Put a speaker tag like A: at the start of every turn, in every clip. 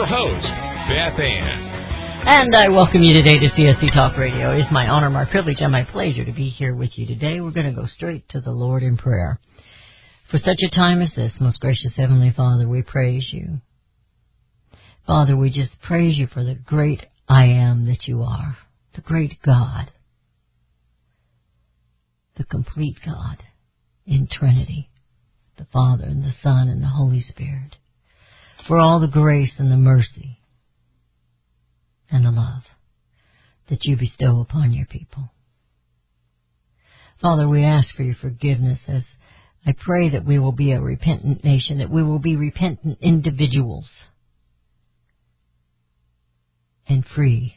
A: Your
B: host, Beth Ann.
C: And I welcome you today to CSC Talk Radio. It is my honor, my privilege, and my pleasure to be here with you today. We're going to go straight to the Lord in prayer. For such a time as this, most gracious Heavenly Father, we praise you. Father, we just praise you for the great I am that you are, the great God, the complete God in Trinity, the Father and the Son and the Holy Spirit, for all the grace and the mercy and the love that you bestow upon your people. Father, we ask for your forgiveness as I pray that we will be a repentant nation, that we will be repentant individuals and free.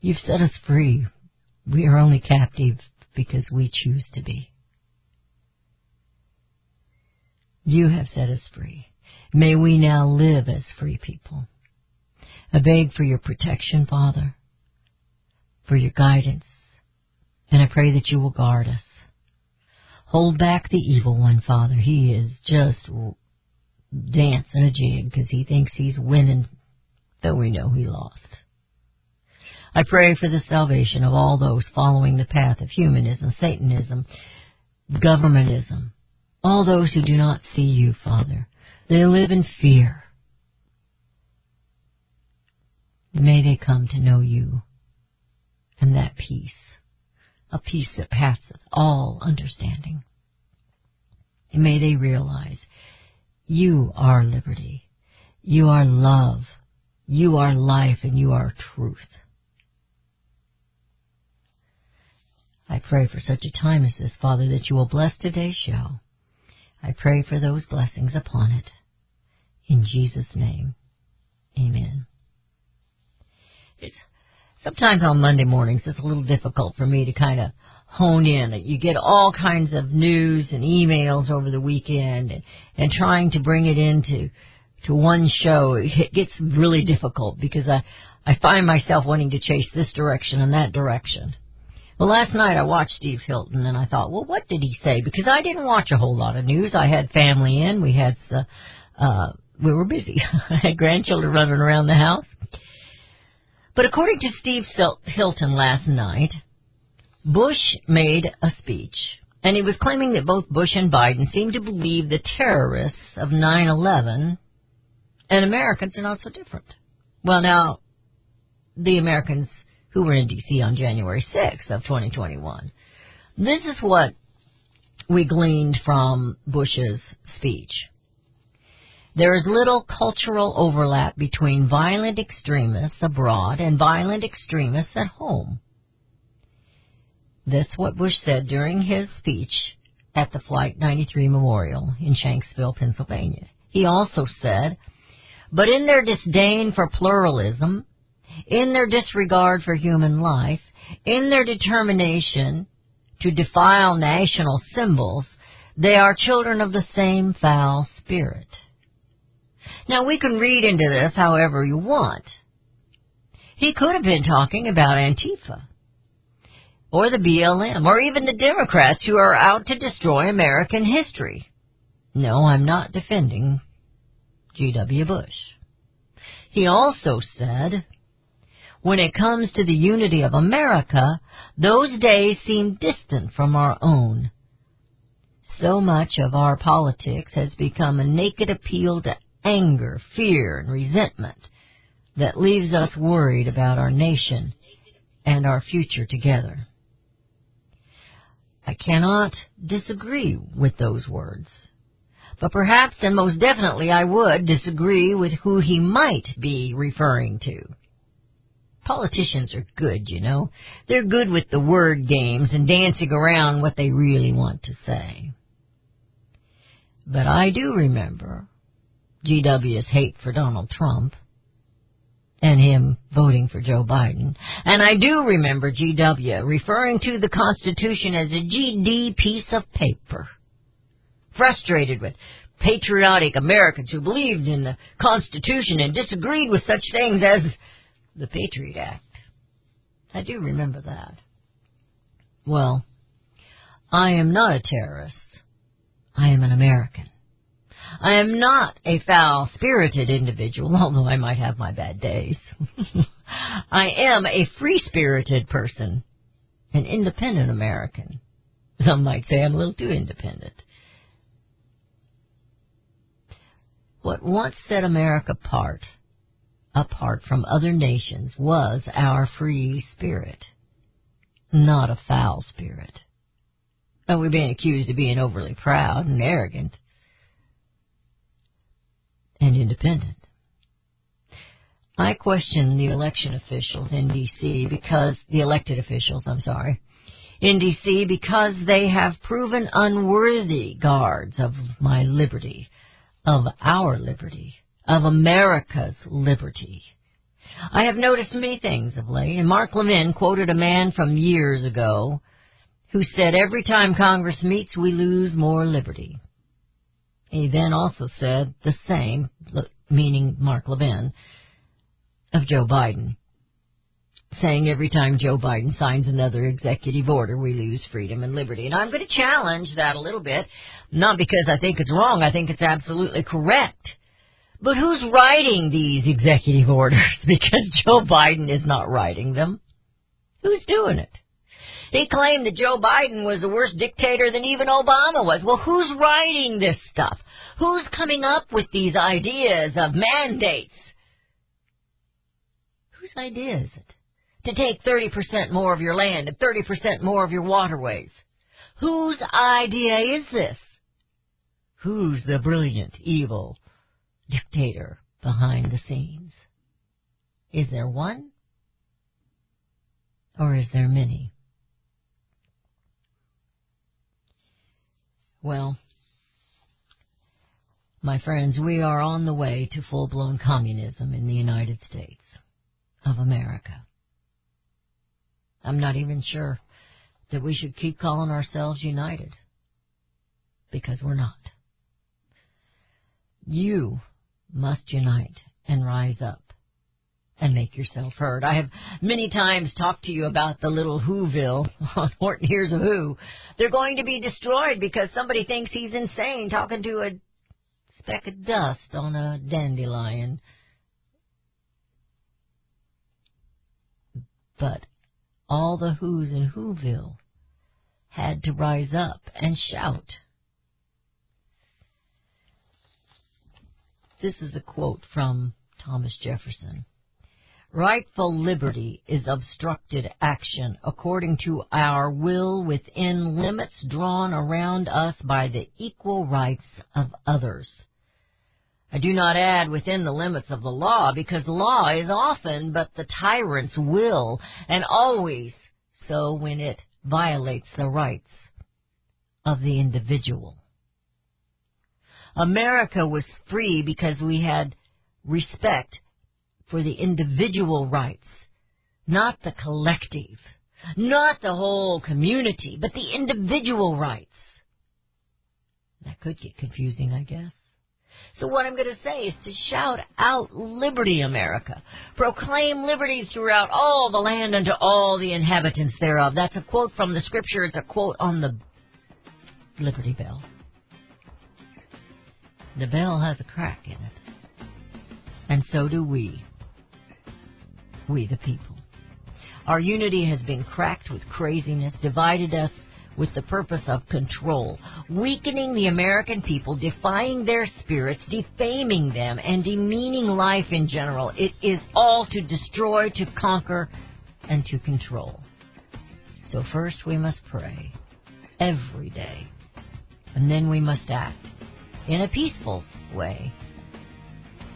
C: You've set us free. We are only captive because we choose to be. You have set us free. May we now live as free people. I beg for your protection, Father, for your guidance, and I pray that you will guard us. Hold back the evil one, Father. He is just dancing a jig because he thinks he's winning, though we know he lost. I pray for the salvation of all those following the path of humanism, Satanism, governmentism, all those who do not see you, Father. They live in fear. May they come to know you and that peace, a peace that passeth all understanding. And may they realize you are liberty, you are love, you are life, and you are truth. I pray for such a time as this, Father, that you will bless today's show. I pray for those blessings upon it. In Jesus' name, amen. It's, sometimes on Monday mornings it's a little difficult for me to kind of hone in. You get all kinds of news and emails over the weekend and, and trying to bring it into to one show it gets really difficult because I I find myself wanting to chase this direction and that direction. Well, last night I watched Steve Hilton and I thought, well, what did he say? Because I didn't watch a whole lot of news. I had family in. We had, uh, uh, we were busy. I had grandchildren running around the house. But according to Steve Hilton last night, Bush made a speech and he was claiming that both Bush and Biden seem to believe the terrorists of 9-11 and Americans are not so different. Well, now, the Americans who were in D.C. on January 6th of 2021. This is what we gleaned from Bush's speech. There is little cultural overlap between violent extremists abroad and violent extremists at home. That's what Bush said during his speech at the Flight 93 Memorial in Shanksville, Pennsylvania. He also said, but in their disdain for pluralism, in their disregard for human life, in their determination to defile national symbols, they are children of the same foul spirit. Now we can read into this however you want. He could have been talking about Antifa, or the BLM, or even the Democrats who are out to destroy American history. No, I'm not defending G.W. Bush. He also said, when it comes to the unity of America, those days seem distant from our own. So much of our politics has become a naked appeal to anger, fear, and resentment that leaves us worried about our nation and our future together. I cannot disagree with those words, but perhaps and most definitely I would disagree with who he might be referring to. Politicians are good, you know. They're good with the word games and dancing around what they really want to say. But I do remember GW's hate for Donald Trump and him voting for Joe Biden. And I do remember GW referring to the Constitution as a GD piece of paper. Frustrated with patriotic Americans who believed in the Constitution and disagreed with such things as the Patriot Act. I do remember that. Well, I am not a terrorist. I am an American. I am not a foul spirited individual, although I might have my bad days. I am a free spirited person, an independent American. Some might say I'm a little too independent. What once set America apart, apart from other nations, was our free spirit, not a foul spirit. And we're being accused of being overly proud and arrogant and independent. I question the election officials in DC because the elected officials, I'm sorry, in DC because they have proven unworthy guards of my liberty, of our liberty, of America's liberty. I have noticed many things of late, and Mark Levin quoted a man from years ago who said every time Congress meets we lose more liberty. He then also said the same, meaning Mark Levin, of Joe Biden, saying every time Joe Biden signs another executive order, we lose freedom and liberty. And I'm going to challenge that a little bit, not because I think it's wrong, I think it's absolutely correct. But who's writing these executive orders? Because Joe Biden is not writing them. Who's doing it? He claimed that Joe Biden was a worse dictator than even Obama was. Well, who's writing this stuff? Who's coming up with these ideas of mandates? Whose idea is it? To take 30% more of your land and 30% more of your waterways. Whose idea is this? Who's the brilliant, evil dictator behind the scenes? Is there one? Or is there many? Well, my friends, we are on the way to full blown communism in the United States of America. I'm not even sure that we should keep calling ourselves united because we're not. You must unite and rise up and make yourself heard. I have many times talked to you about the little Whoville on Horton a Who. They're going to be destroyed because somebody thinks he's insane talking to a speck of dust on a dandelion. But all the Who's in Whoville had to rise up and shout. This is a quote from Thomas Jefferson. Rightful liberty is obstructed action according to our will within limits drawn around us by the equal rights of others. I do not add within the limits of the law because law is often but the tyrant's will and always so when it violates the rights of the individual. America was free because we had respect for the individual rights, not the collective, not the whole community, but the individual rights. That could get confusing, I guess. So what I'm going to say is to shout out liberty, America. Proclaim liberties throughout all the land unto all the inhabitants thereof. That's a quote from the scripture. It's a quote on the Liberty Bell. The bell has a crack in it. And so do we. We the people. Our unity has been cracked with craziness, divided us with the purpose of control, weakening the American people, defying their spirits, defaming them, and demeaning life in general. It is all to destroy, to conquer, and to control. So first we must pray every day, and then we must act in a peaceful way,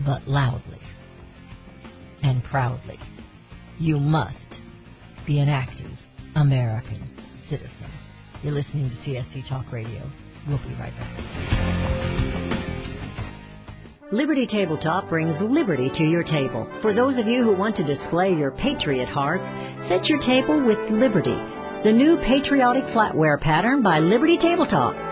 C: but loudly and proudly. You must be an active American citizen. You're listening to CSC Talk Radio. We'll be right back. Liberty Tabletop brings liberty to your table. For those of you who want to display your patriot hearts, set your table with Liberty, the new patriotic flatware pattern by Liberty Tabletop.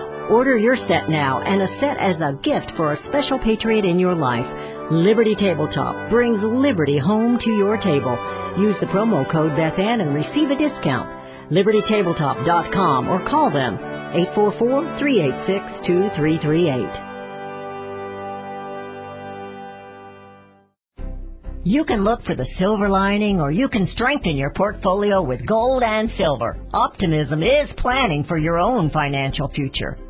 C: Order your set now and a set as a gift for a special patriot in your life. Liberty Tabletop brings liberty home to your table. Use the promo code BethAnn and receive a discount. LibertyTabletop.com or call them 844-386-2338. You can look for the silver lining or you can strengthen your portfolio with gold and silver. Optimism is planning for your own financial future.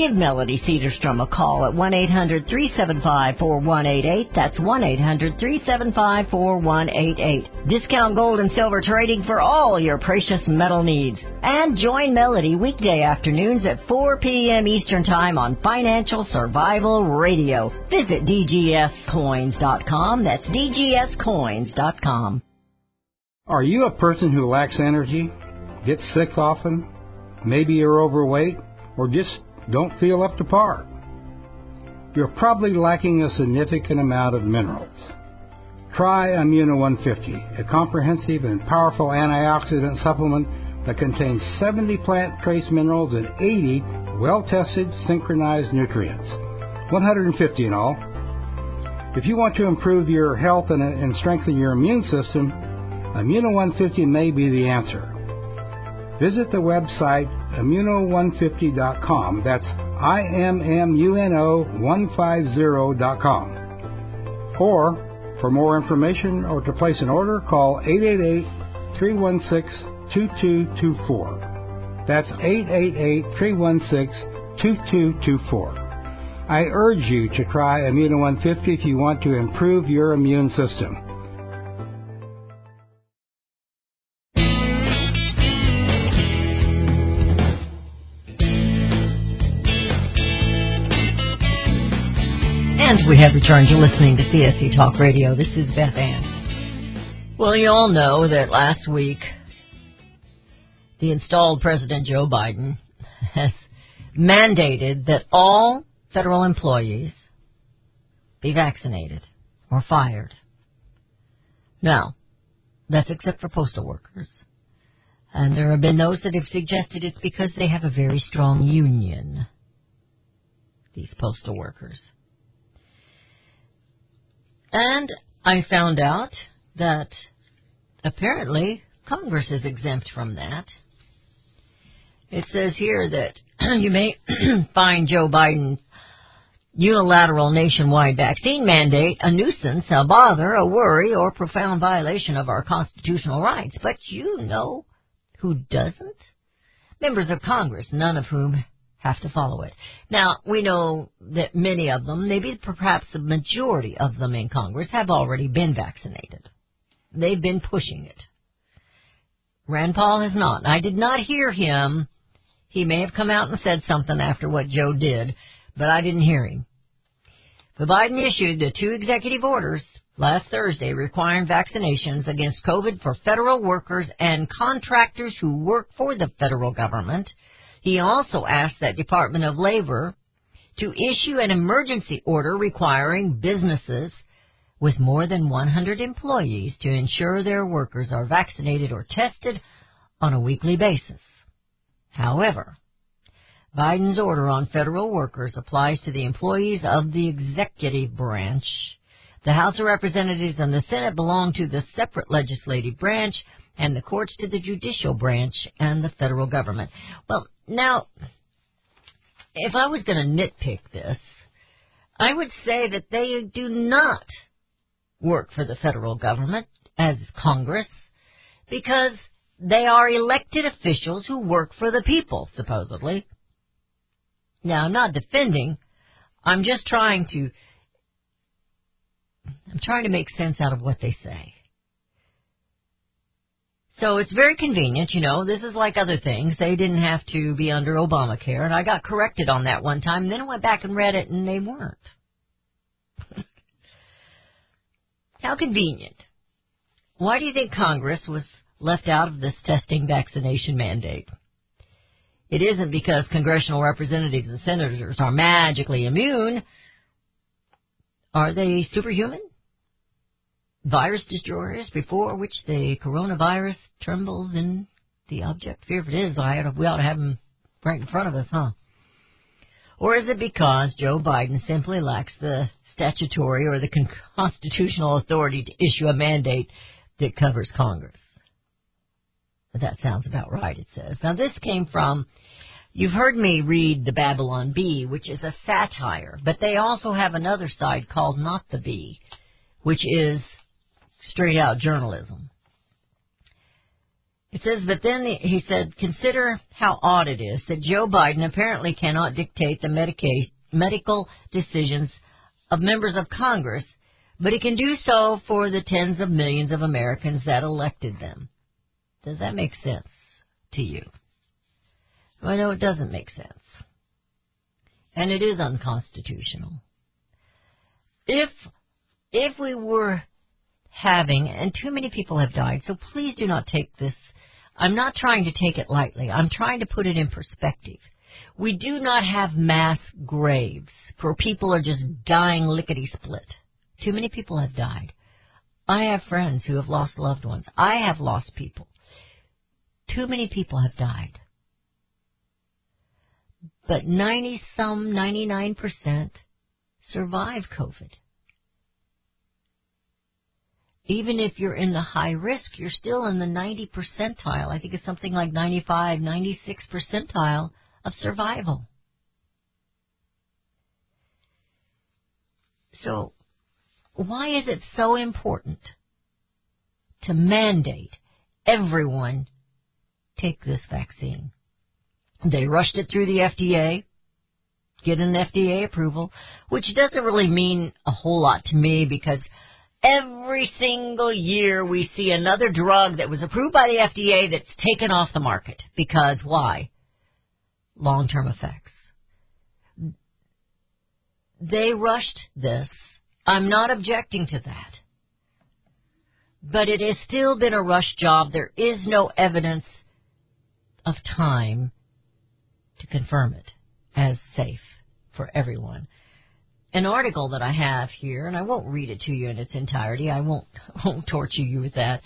C: Give Melody Cederstrom a call at 1-800-375-4188. That's 1-800-375-4188. Discount gold and silver trading for all your precious metal needs. And join Melody weekday afternoons at 4 p.m. Eastern Time on Financial Survival Radio. Visit dgscoins.com. That's dgscoins.com.
D: Are you a person who lacks energy, gets sick often, maybe you're overweight, or just don't feel up to par? You're probably lacking a significant amount of minerals. Try Immuno 150, a comprehensive and powerful antioxidant supplement that contains 70 plant trace minerals and 80 well tested synchronized nutrients. 150 in all. If you want to improve your health and, and strengthen your immune system, Immuno 150 may be the answer. Visit the website immuno150.com. That's I M M U N O 150.com. Or for more information or to place an order, call 888 316 2224. That's 888 316 2224. I urge you to try Immuno 150 if you want to improve your immune system.
C: And we have returned to listening to CSC Talk Radio. This is Beth Ann. Well, you all know that last week the installed President Joe Biden has mandated that all federal employees be vaccinated or fired. Now, that's except for postal workers. And there have been those that have suggested it's because they have a very strong union, these postal workers. And I found out that apparently Congress is exempt from that. It says here that you may find Joe Biden's unilateral nationwide vaccine mandate a nuisance, a bother, a worry, or profound violation of our constitutional rights. But you know who doesn't? Members of Congress, none of whom have to follow it. Now, we know that many of them, maybe perhaps the majority of them in Congress, have already been vaccinated. They've been pushing it. Rand Paul has not. I did not hear him. He may have come out and said something after what Joe did, but I didn't hear him. But Biden issued the two executive orders last Thursday requiring vaccinations against COVID for federal workers and contractors who work for the federal government. He also asked that Department of Labor to issue an emergency order requiring businesses with more than 100 employees to ensure their workers are vaccinated or tested on a weekly basis. However, Biden's order on federal workers applies to the employees of the executive branch, The House of Representatives and the Senate belong to the separate legislative branch, and the courts to the judicial branch and the federal government. Well, now, if I was going to nitpick this, I would say that they do not work for the federal government as Congress because they are elected officials who work for the people, supposedly. Now, I'm not defending. I'm just trying to, I'm trying to make sense out of what they say. So it's very convenient, you know. This is like other things. They didn't have to be under Obamacare, and I got corrected on that one time, and then I went back and read it, and they weren't. How convenient. Why do you think Congress was left out of this testing vaccination mandate? It isn't because congressional representatives and senators are magically immune. Are they superhuman? Virus destroyers before which the coronavirus trembles in the object? Fear if it is, I ought to, we ought to have them right in front of us, huh? Or is it because Joe Biden simply lacks the statutory or the con- constitutional authority to issue a mandate that covers Congress? That sounds about right, it says. Now this came from, you've heard me read the Babylon Bee, which is a satire, but they also have another side called Not the Bee, which is straight out journalism. It says, but then he said, consider how odd it is that Joe Biden apparently cannot dictate the medica- medical decisions of members of Congress, but he can do so for the tens of millions of Americans that elected them. Does that make sense to you? Well, no, it doesn't make sense. And it is unconstitutional. If, if we were having, and too many people have died, so please do not take this, I'm not trying to take it lightly. I'm trying to put it in perspective. We do not have mass graves where people are just dying lickety split. Too many people have died. I have friends who have lost loved ones. I have lost people. Too many people have died. But 90 some, 99% survive COVID. Even if you're in the high risk, you're still in the 90 percentile. I think it's something like 95, 96 percentile of survival. So, why is it so important to mandate everyone take this vaccine? They rushed it through the FDA, get an FDA approval, which doesn't really mean a whole lot to me because every single year we see another drug that was approved by the FDA that's taken off the market. Because why? Long-term effects. They rushed this. I'm not objecting to that. But it has still been a rush job. There is no evidence of time to confirm it as safe for everyone. An article that I have here, and I won't read it to you in its entirety. I won't, won't torture you with that.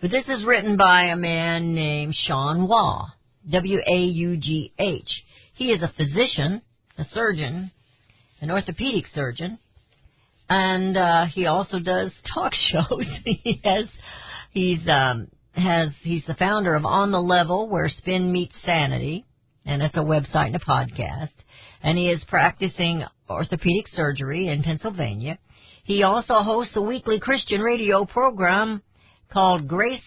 C: But this is written by a man named Sean Waugh. W-A-U-G-H. He is a physician, a surgeon, an orthopedic surgeon, and uh, he also does talk shows. he has, he's um, has he's the founder of On the Level, where spin meets sanity, and it's a website and a podcast. And he is practicing orthopedic surgery in Pennsylvania. He also hosts a weekly Christian radio program called Grace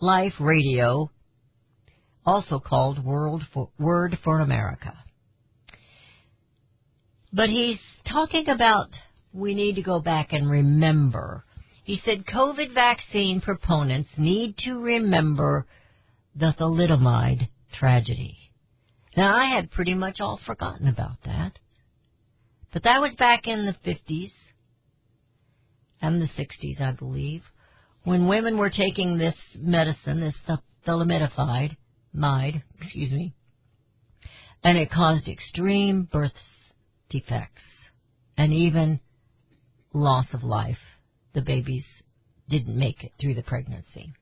C: Life Radio, also called World for, Word for America. But he's talking about we need to go back and remember. He said COVID vaccine proponents need to remember the thalidomide tragedy. Now I had pretty much all forgotten about that. But that was back in the 50s and the 60s, I believe, when women were taking this medicine, this thalidomide, mide, excuse me, and it caused extreme birth defects and even loss of life. The babies didn't make it through the pregnancy.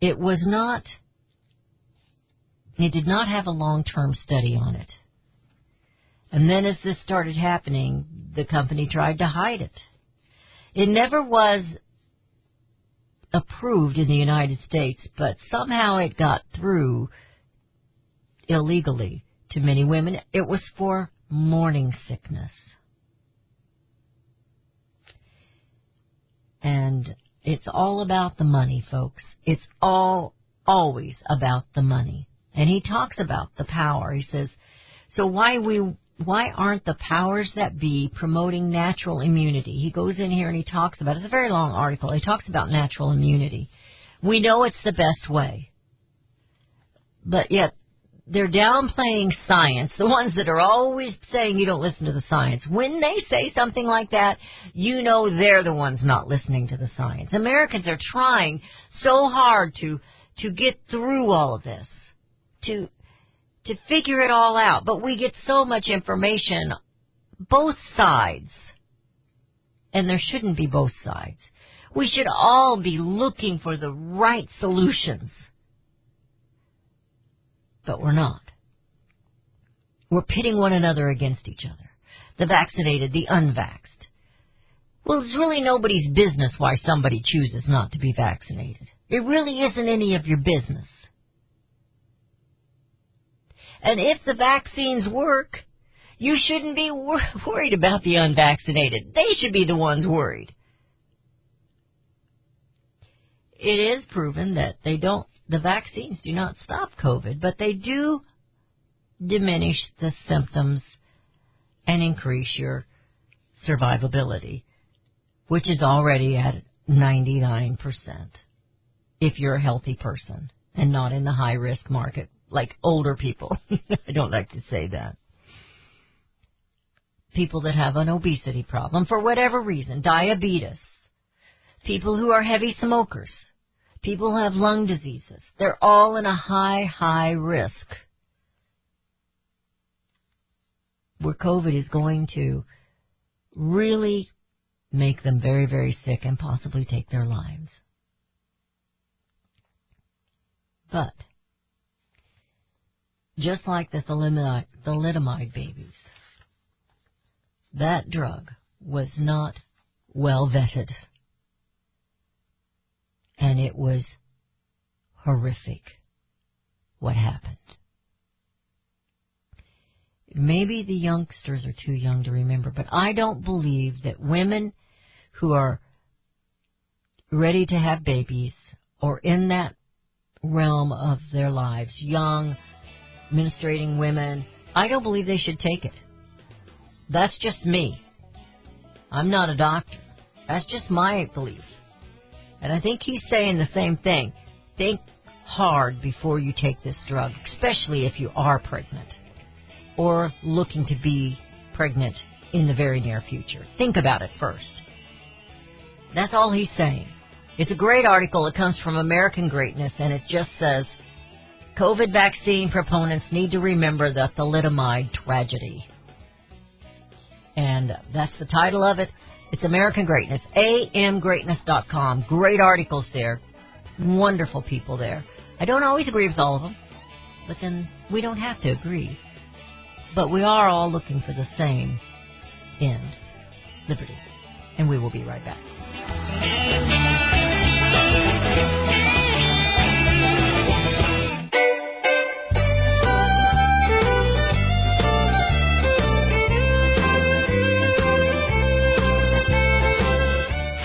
C: It was not, it did not have a long-term study on it. And then as this started happening, the company tried to hide it. It never was approved in the United States, but somehow it got through illegally to many women. It was for morning sickness. And it's all about the money, folks. It's all always about the money. And he talks about the power. He says, so why we why aren't the powers that be promoting natural immunity? He goes in here and he talks about it's a very long article. He talks about natural immunity. We know it's the best way. But yet they're downplaying science, the ones that are always saying you don't listen to the science. When they say something like that, you know they're the ones not listening to the science. Americans are trying so hard to to get through all of this, to to figure it all out, but we get so much information both sides. And there shouldn't be both sides. We should all be looking for the right solutions but we're not. We're pitting one another against each other. The vaccinated, the unvaxxed. Well, it's really nobody's business why somebody chooses not to be vaccinated. It really isn't any of your business. And if the vaccines work, you shouldn't be wor- worried about the unvaccinated. They should be the ones worried. It is proven that they don't the vaccines do not stop COVID, but they do diminish the symptoms and increase your survivability, which is already at 99% if you're a healthy person and not in the high risk market like older people. I don't like to say that. People that have an obesity problem for whatever reason, diabetes, people who are heavy smokers, people who have lung diseases. They're all in a high, high risk. Where COVID is going to really make them very, very sick and possibly take their lives. But, just like the thalidomide, thalidomide babies, that drug was not well vetted and it was horrific what happened. Maybe the youngsters are too young to remember, but I don't believe that women who are ready to have babies or in that realm of their lives, young, menstruating women, I don't believe they should take it. That's just me. I'm not a doctor. That's just my belief. And I think he's saying the same thing. Think hard before you take this drug, especially if you are pregnant or looking to be pregnant in the very near future. Think about it first. That's all he's saying. It's a great article. It comes from American Greatness, and it just says COVID vaccine proponents need to remember the thalidomide tragedy. And that's the title of it. It's American Greatness, amgreatness.com. Great articles there. Wonderful people there. I don't always agree with all of them, but then we don't have to agree. But we are all looking for the same end liberty. And we will be right back.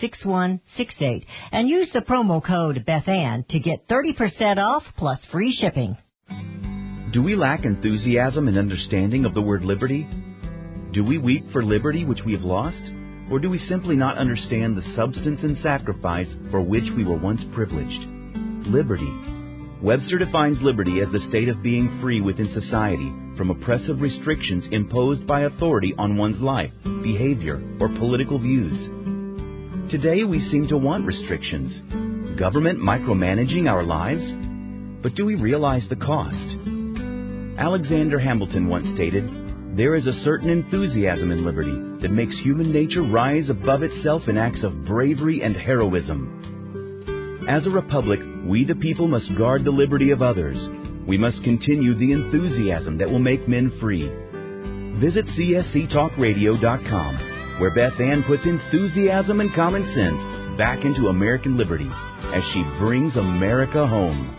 C: 6168 and use the promo code BethAnn to get 30% off plus free shipping.
E: Do we lack enthusiasm and understanding of the word liberty? Do we weep for liberty which we have lost? Or do we simply not understand the substance and sacrifice for which we were once privileged? Liberty. Webster defines liberty as the state of being free within society from oppressive restrictions imposed by authority on one's life, behavior, or political views. Today we seem to want restrictions. Government micromanaging our lives? But do we realize the cost? Alexander Hamilton once stated, There is a certain enthusiasm in liberty that makes human nature rise above itself in acts of bravery and heroism. As a republic, we the people must guard the liberty of others. We must continue the enthusiasm that will make men free. Visit csctalkradio.com where Beth Ann puts enthusiasm and common sense back into American liberty as she brings America home.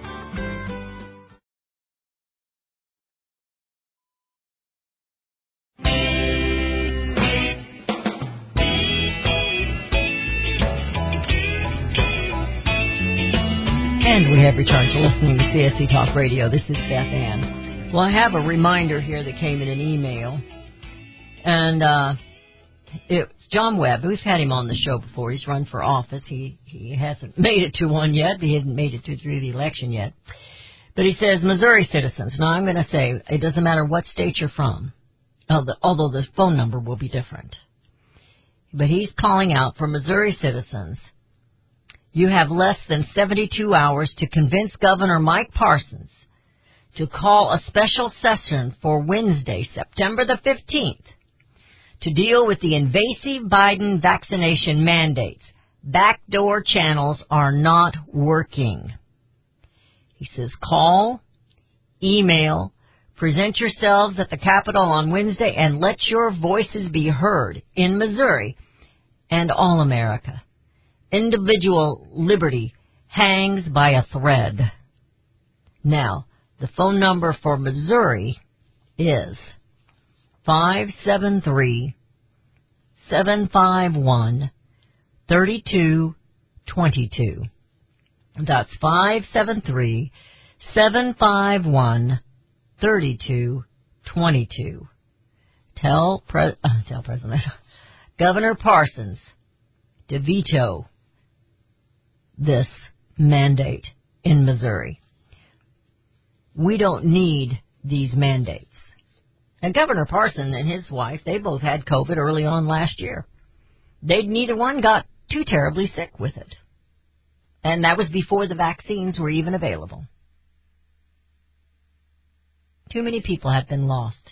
C: And we have returned to listening to CSC Talk Radio. This is Beth Ann. Well, I have a reminder here that came in an email. And uh, it's John Webb. We've had him on the show before. He's run for office. He he hasn't made it to one yet. He hasn't made it to through the election yet. But he says Missouri citizens. Now I'm going to say it doesn't matter what state you're from, although the phone number will be different. But he's calling out for Missouri citizens. You have less than 72 hours to convince Governor Mike Parsons to call a special session for Wednesday, September the 15th, to deal with the invasive Biden vaccination mandates. Backdoor channels are not working. He says call, email, present yourselves at the Capitol on Wednesday and let your voices be heard in Missouri and all America. Individual liberty hangs by a thread. Now, the phone number for Missouri is 573 751 3222. That's 573 751 22. Tell, pre- uh, tell President Governor Parsons to veto this mandate in Missouri. We don't need these mandates. And Governor Parson and his wife, they both had COVID early on last year. They'd neither one got too terribly sick with it. And that was before the vaccines were even available. Too many people have been lost.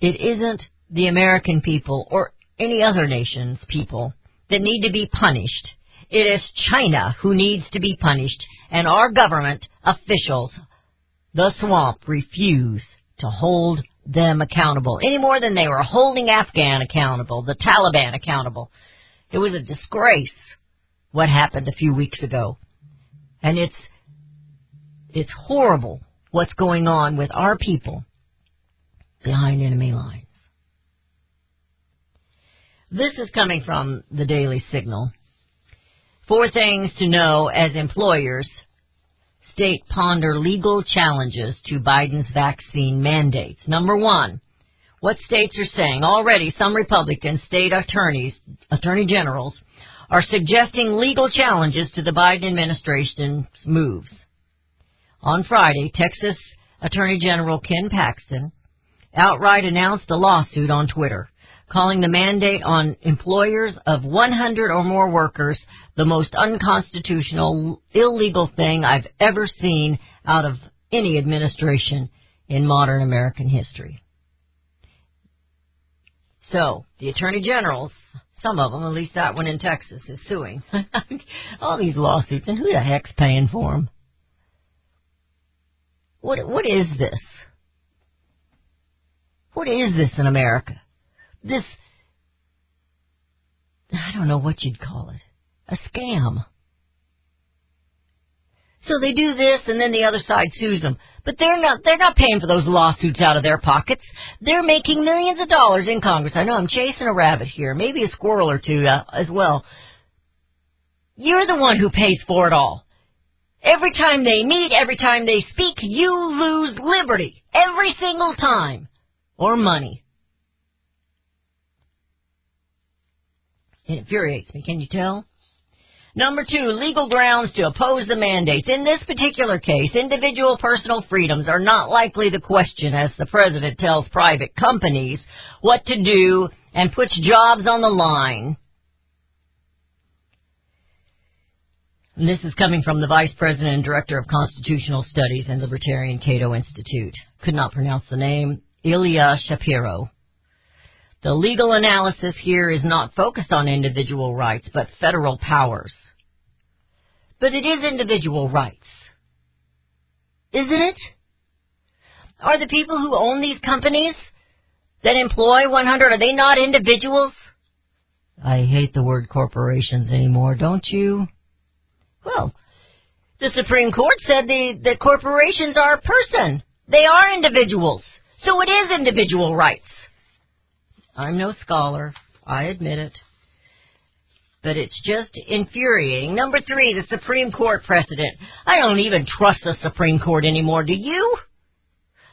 C: It isn't the American people or any other nation's people that need to be punished. It is China who needs to be punished, and our government officials, the swamp, refuse to hold them accountable any more than they were holding Afghan accountable, the Taliban accountable. It was a disgrace what happened a few weeks ago. And it's it's horrible what's going on with our people behind enemy lines. This is coming from the Daily Signal. Four things to know as employers state ponder legal challenges to Biden's vaccine mandates. Number one, what states are saying already some Republican state attorneys, attorney generals, are suggesting legal challenges to the Biden administration's moves. On Friday, Texas Attorney General Ken Paxton outright announced a lawsuit on Twitter, calling the mandate on employers of 100 or more workers the most unconstitutional, illegal thing I've ever seen out of any administration in modern American history. So, the Attorney Generals, some of them, at least that one in Texas, is suing. All these lawsuits, and who the heck's paying for them? What, what is this? What is this in America? This, I don't know what you'd call it. A scam. So they do this and then the other side sues them. But they're not, they're not paying for those lawsuits out of their pockets. They're making millions of dollars in Congress. I know I'm chasing a rabbit here, maybe a squirrel or two uh, as well. You're the one who pays for it all. Every time they meet, every time they speak, you lose liberty. Every single time. Or money. It infuriates me, can you tell? Number two, legal grounds to oppose the mandates. In this particular case, individual personal freedoms are not likely to question as the president tells private companies what to do and puts jobs on the line. And this is coming from the Vice President and Director of Constitutional Studies and Libertarian Cato Institute. Could not pronounce the name. Ilya Shapiro. The legal analysis here is not focused on individual rights, but federal powers. But it is individual rights. Isn't it? Are the people who own these companies that employ 100, are they not individuals? I hate the word corporations anymore, don't you? Well, the Supreme Court said the, that corporations are a person. They are individuals. So it is individual rights. I'm no scholar. I admit it. But it's just infuriating. Number three, the Supreme Court precedent. I don't even trust the Supreme Court anymore, do you?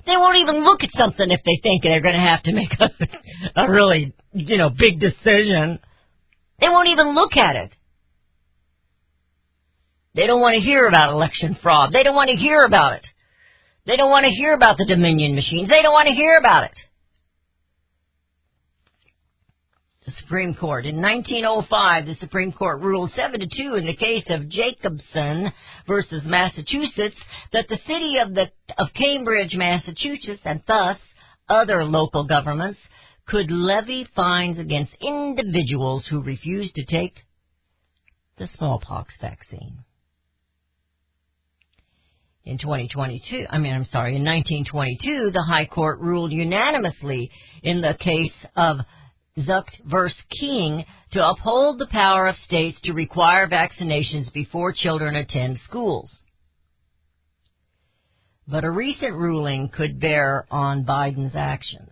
C: They won't even look at something if they think they're going to have to make a, a really, you know, big decision. They won't even look at it. They don't want to hear about election fraud. They don't want to hear about it. They don't want to hear about the Dominion machines. They don't want to hear about it. The Supreme Court. In 1905, the Supreme Court ruled 7 to 2 in the case of Jacobson versus Massachusetts that the city of the of Cambridge, Massachusetts, and thus other local governments could levy fines against individuals who refused to take the smallpox vaccine. In 2022, I mean, I'm sorry, in 1922, the High Court ruled unanimously in the case of Zucht vs. King to uphold the power of states to require vaccinations before children attend schools. But a recent ruling could bear on Biden's actions.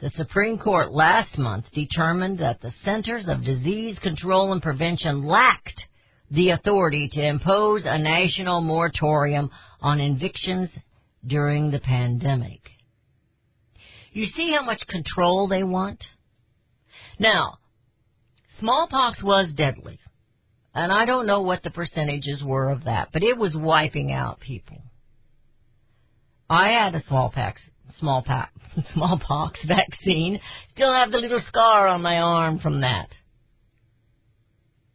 C: The Supreme Court last month determined that the Centers of Disease Control and Prevention lacked the authority to impose a national moratorium on evictions during the pandemic. You see how much control they want? Now, smallpox was deadly. And I don't know what the percentages were of that, but it was wiping out people. I had a smallpox smallpox smallpox vaccine. Still have the little scar on my arm from that.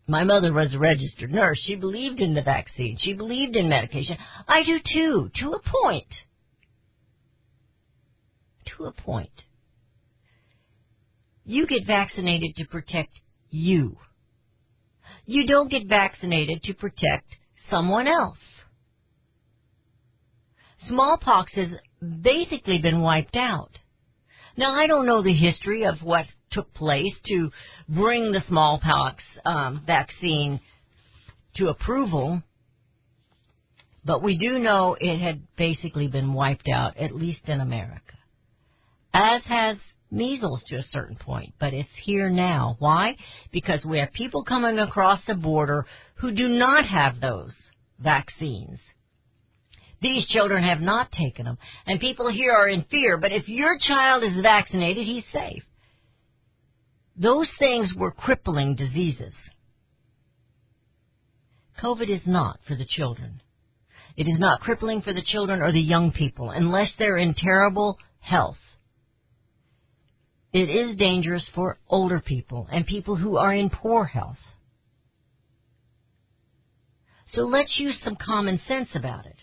C: My mother was a registered nurse. She believed in the vaccine. She believed in medication. I do too, to a point. To a point. You get vaccinated to protect you. You don't get vaccinated to protect someone else. Smallpox has basically been wiped out. Now, I don't know the history of what took place to bring the smallpox um, vaccine to approval, but we do know it had basically been wiped out, at least in America, as has measles to a certain point, but it's here now. Why? Because we have people coming across the border who do not have those vaccines. These children have not taken them, and people here are in fear, but if your child is vaccinated, he's safe. Those things were crippling diseases. COVID is not for the children. It is not crippling for the children or the young people unless they're in terrible health. It is dangerous for older people and people who are in poor health. So let's use some common sense about it.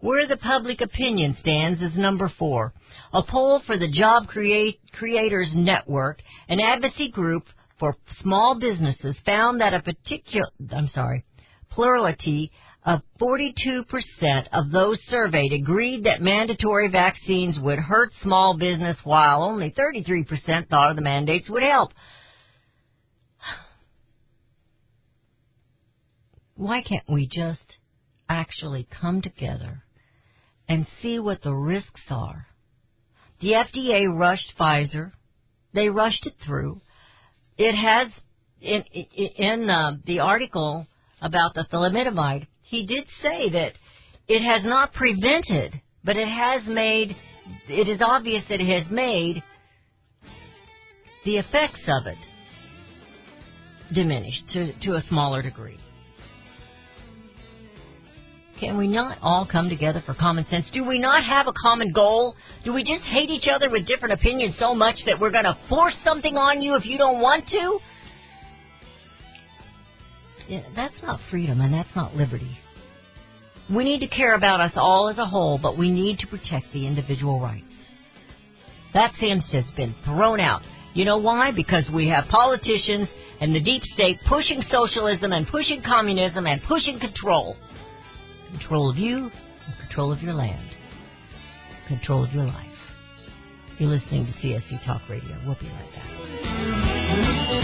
C: Where the public opinion stands is number four. A poll for the Job Create, Creators Network, an advocacy group for small businesses, found that a particular, I'm sorry, plurality of 42% of those surveyed agreed that mandatory vaccines would hurt small business while only 33% thought the mandates would help. Why can't we just actually come together and see what the risks are? The FDA rushed Pfizer. They rushed it through. It has, in, in uh, the article about the thalidomide, he did say that it has not prevented, but it has made, it is obvious that it has made the effects of it diminished to, to a smaller degree. Can we not all come together for common sense? Do we not have a common goal? Do we just hate each other with different opinions so much that we're going to force something on you if you don't want to? That's not freedom and that's not liberty. We need to care about us all as a whole, but we need to protect the individual rights. That sense has been thrown out. You know why? Because we have politicians and the deep state pushing socialism and pushing communism and pushing control. Control of you, control of your land, control of your life. You're listening to CSC Talk Radio. We'll be right back.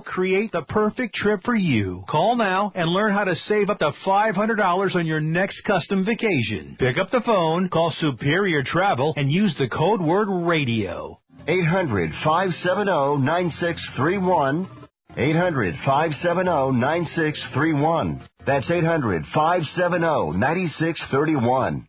F: create the perfect trip for you. Call now and learn how to save up to $500 on your next custom vacation. Pick up the phone, call Superior Travel, and use the code word radio.
G: 800 570 9631. 800 570 9631. That's 800 570 9631.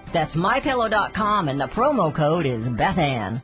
C: That's MyPillow.com, and the promo code is BethAnn.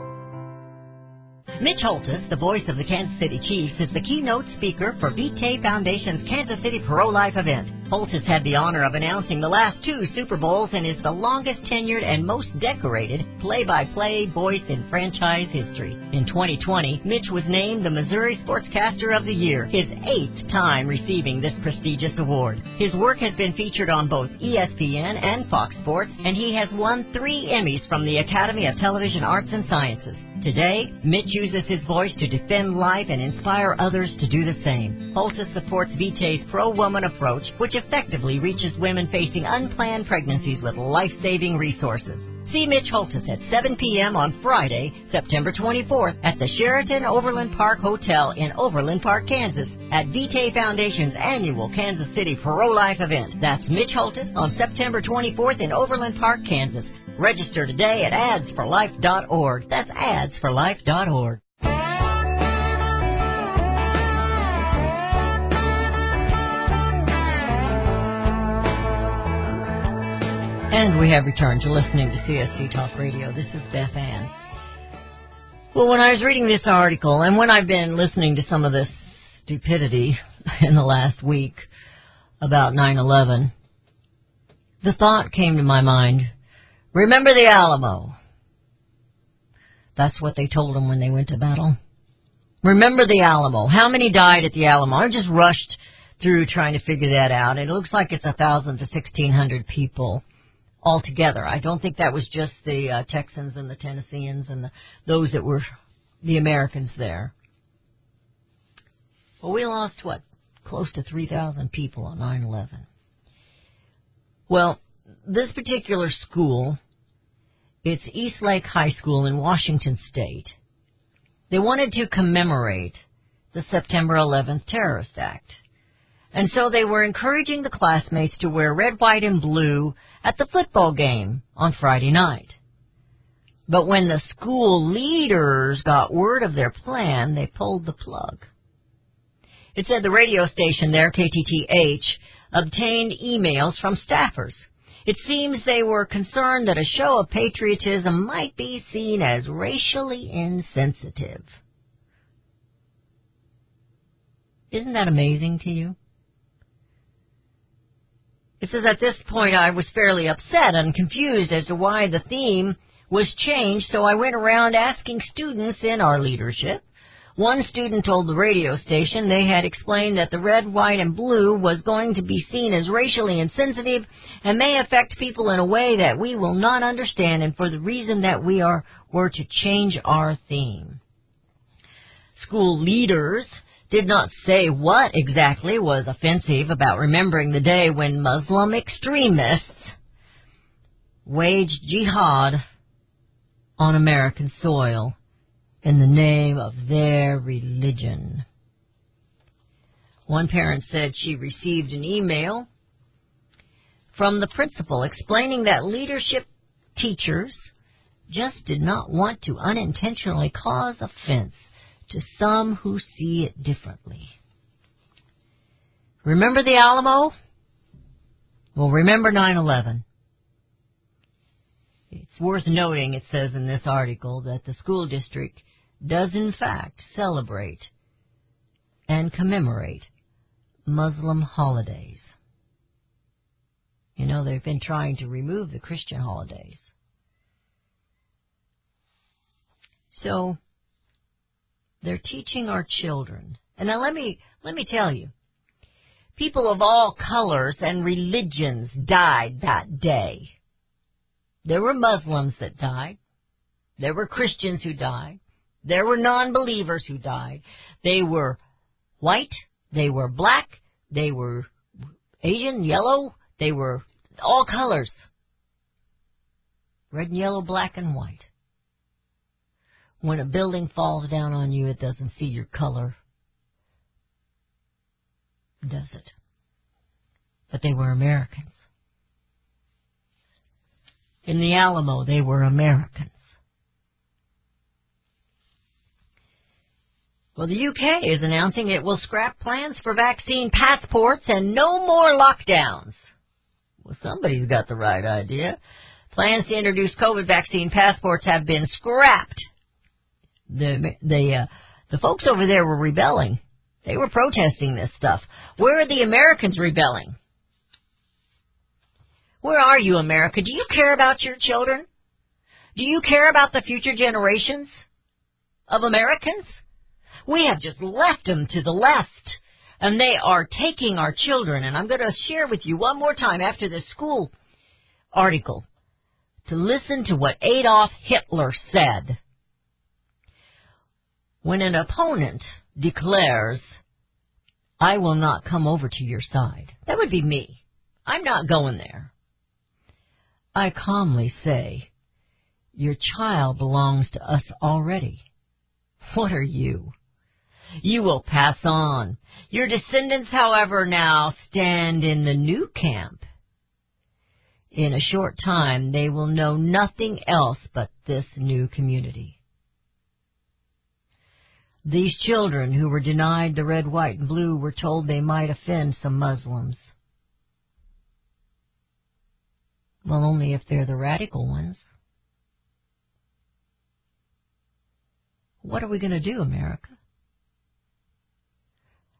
C: Mitch Holtus, the voice of the Kansas City Chiefs, is the keynote speaker for Vitae Foundation's Kansas City Pro-Life event. Holtus had the honor of announcing the last two Super Bowls and is the longest tenured and most decorated play-by-play voice in franchise history. In 2020, Mitch was named the Missouri Sportscaster of the Year, his eighth time receiving this prestigious award. His work has been featured on both ESPN and Fox Sports, and he has won three Emmys from the Academy of Television Arts and Sciences. Today, Mitch uses his voice to defend life and inspire others to do the same. Holtus supports Vitae's pro-woman approach, which effectively reaches women facing unplanned pregnancies with life-saving resources. See Mitch Holtus at 7 p.m. on Friday, September 24th at the Sheraton Overland Park Hotel in Overland Park, Kansas at Vitae Foundation's annual Kansas City Pro-Life event. That's Mitch Holtus on September 24th in Overland Park, Kansas. Register today at adsforlife.org. That's adsforlife.org. And we have returned to listening to CSC Talk Radio. This is Beth Ann. Well, when I was reading this article, and when I've been listening to some of this stupidity in the last week about 9-11, the thought came to my mind, remember the Alamo. That's what they told them when they went to battle. Remember the Alamo. How many died at the Alamo? I just rushed through trying to figure that out. It looks like it's a thousand to sixteen hundred people altogether. I don't think that was just the uh, Texans and the Tennesseans and the, those that were the Americans there. Well, we lost what close to three thousand people on 9/11. Well, this particular school, it's East Lake High School in Washington State. They wanted to commemorate the September 11th terrorist act. And so they were encouraging the classmates to wear red, white, and blue at the football game on Friday night. But when the school leaders got word of their plan, they pulled the plug. It said the radio station there, KTTH, obtained emails from staffers. It seems they were concerned that a show of patriotism might be seen as racially insensitive. Isn't that amazing to you? It says at this point I was fairly upset and confused as to why the theme was changed, so I went around asking students in our leadership. One student told the radio station they had explained that the red, white, and blue was going to be seen as racially insensitive and may affect people in a way that we will not understand and for the reason that we are were to change our theme. School leaders did not say what exactly was offensive about remembering the day when Muslim extremists waged jihad on American soil in the name of their religion. One parent said she received an email from the principal explaining that leadership teachers just did not want to unintentionally cause offense to some who see it differently. Remember the Alamo? Well, remember 9-11. It's worth noting, it says in this article, that the school district does in fact celebrate and commemorate Muslim holidays. You know, they've been trying to remove the Christian holidays. So, they're teaching our children. And now let me, let me tell you, people of all colors and religions died that day. There were Muslims that died. There were Christians who died. There were non-believers who died. They were white. They were black. They were Asian, yellow. They were all colors. Red and yellow, black and white. When a building falls down on you, it doesn't see your color, does it? But they were Americans. In the Alamo, they were Americans. Well, the UK is announcing it will scrap plans for vaccine passports and no more lockdowns. Well, somebody's got the right idea. Plans to introduce COVID vaccine passports have been scrapped. The the uh, the folks over there were rebelling. They were protesting this stuff. Where are the Americans rebelling? Where are you, America? Do you care about your children? Do you care about the future generations of Americans? We have just left them to the left, and they are taking our children. And I'm going to share with you one more time after this school article to listen to what Adolf Hitler said. When an opponent declares, I will not come over to your side, that would be me. I'm not going there. I calmly say, Your child belongs to us already. What are you? You will pass on. Your descendants, however, now stand in the new camp. In a short time, they will know nothing else but this new community. These children who were denied the red, white, and blue were told they might offend some Muslims. Well, only if they're the radical ones. What are we going to do, America?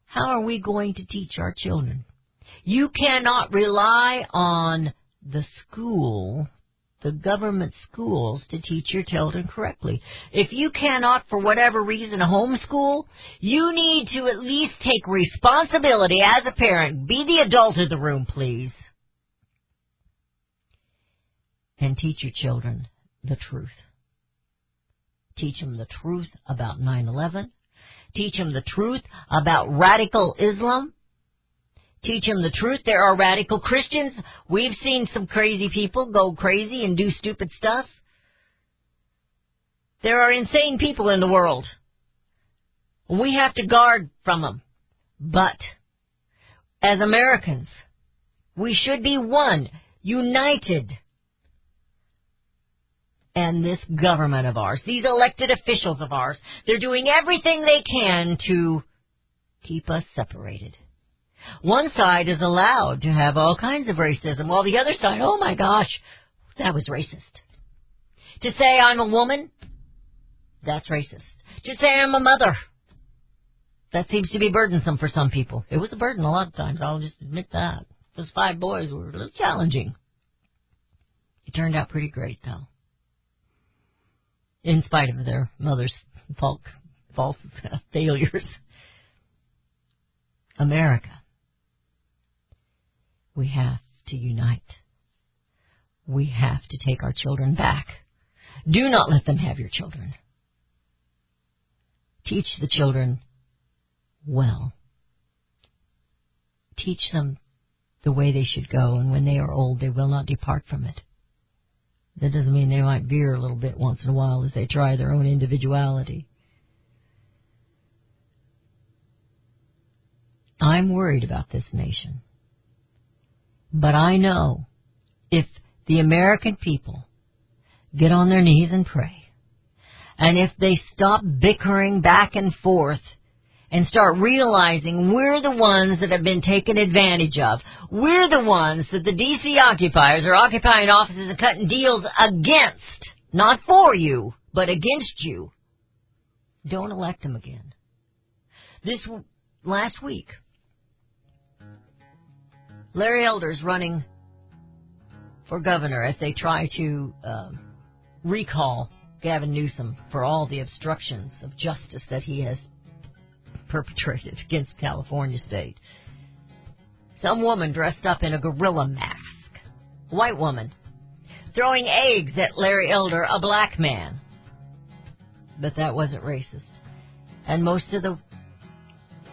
C: How are we going to teach our children? You cannot rely on the school, the government schools, to teach your children correctly. If you cannot, for whatever reason, homeschool, you need to at least take responsibility as a parent. Be the adult in the room, please. And teach your children the truth. Teach them the truth about 9-11. Teach them the truth about radical Islam. Teach them the truth. There are radical Christians. We've seen some crazy people go crazy and do stupid stuff. There are insane people in the world. We have to guard from them. But, as Americans, we should be one, united and this government of ours, these elected officials of ours, they're doing everything they can to keep us separated. One side is allowed to have all kinds of racism, while the other side, oh my gosh, that was racist. To say I'm a woman, that's racist. To say I'm a mother, that seems to be burdensome for some people. It was a burden a lot of times, I'll just admit that. Those five boys were a little challenging. It turned out pretty great, though in spite of their mother's false, failures. America, we have to unite. We have to take our children back. Do not let them have your children. Teach the children well. Teach them the way they should go, and when they are old, they will not depart from it. That doesn't mean they might veer a little bit once in a while as they try their own individuality. I'm worried about this nation. But I know if the American people get on their knees and pray, and if they stop bickering back and forth and start realizing we're the ones that have been taken advantage of. We're the ones that the DC occupiers are occupying offices and cutting deals against. Not for you, but against you. Don't elect them again. This last week, Larry Elder's running for governor as they try to uh, recall Gavin Newsom for all the obstructions of justice that he has perpetrated against California state. Some woman dressed up in a gorilla mask, a white woman, throwing eggs at Larry Elder, a black man. But that wasn't racist. And most of the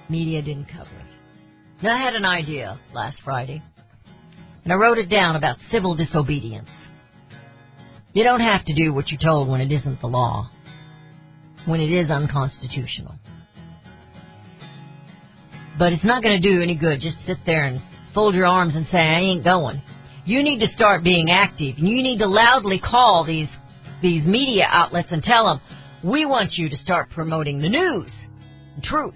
C: media didn't cover it. Now, I had an idea last Friday, and I wrote it down about civil disobedience. You don't have to do what you're told when it isn't the law, when it is unconstitutional. But it's not going to do any good just sit there and fold your arms and say, I ain't going. You need to start being active. and You need to loudly call these, these media outlets and tell them, we want you to start promoting the news, and truth,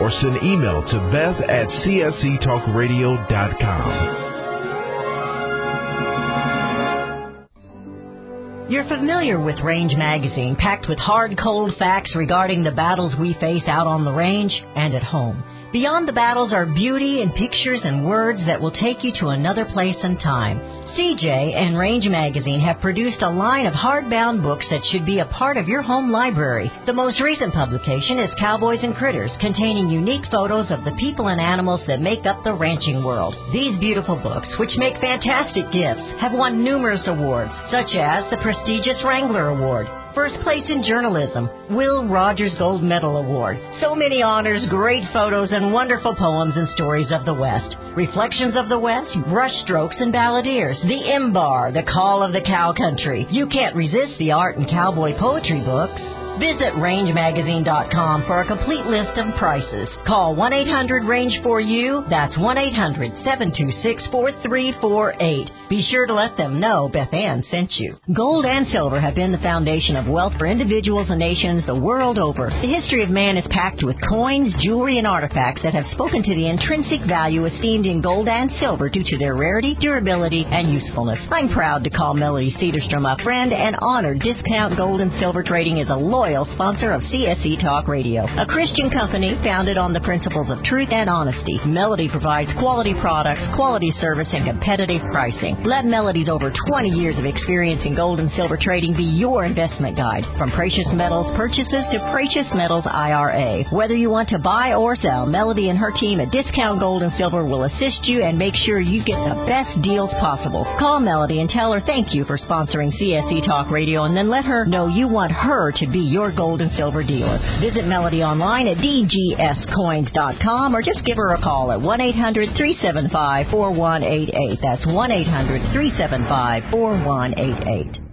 H: or send email to beth at csctalkradio.com.
C: You're familiar with Range Magazine, packed with hard, cold facts regarding the battles we face out on the range and at home. Beyond the battles are beauty and pictures and words that will take you to another place and time. CJ and Range Magazine have produced a line of hardbound books that should be a part of your home library. The most recent publication is Cowboys and Critters, containing unique photos of the people and animals that make up the ranching world. These beautiful books, which make fantastic gifts, have won numerous awards, such as the prestigious Wrangler Award, First place in journalism, Will Rogers Gold Medal Award. So many honors, great photos, and wonderful poems and stories of the West. Reflections of the West, brushstrokes and balladeers. The M-Bar, the call of the cow country. You can't resist the art and cowboy poetry books. Visit rangemagazine.com for a complete list of prices. Call 1 800 RANGE for you. That's 1-800-726-4348. Be sure to let them know Beth Ann sent you. Gold and silver have been the foundation of wealth for individuals and nations the world over. The history of man is packed with coins, jewelry, and artifacts that have spoken to the intrinsic value esteemed in gold and silver due to their rarity, durability, and usefulness. I'm proud to call Melody Cederstrom a friend and honored Discount Gold and Silver Trading is a loyal sponsor of CSC Talk Radio, a Christian company founded on the principles of truth and honesty. Melody provides quality products, quality service, and competitive pricing. Let Melody's over 20 years of experience in gold and silver trading be your investment guide. From precious metals purchases to precious metals IRA. Whether you want to buy or sell, Melody and her team at Discount Gold and Silver will assist you and make sure you get the best deals possible. Call Melody and tell her thank you for sponsoring CSC Talk Radio and then let her know you want her to be your gold and silver dealer. Visit Melody online at dgscoins.com or just give her a call at 1-800-375-4188. That's 1-800 375 4188.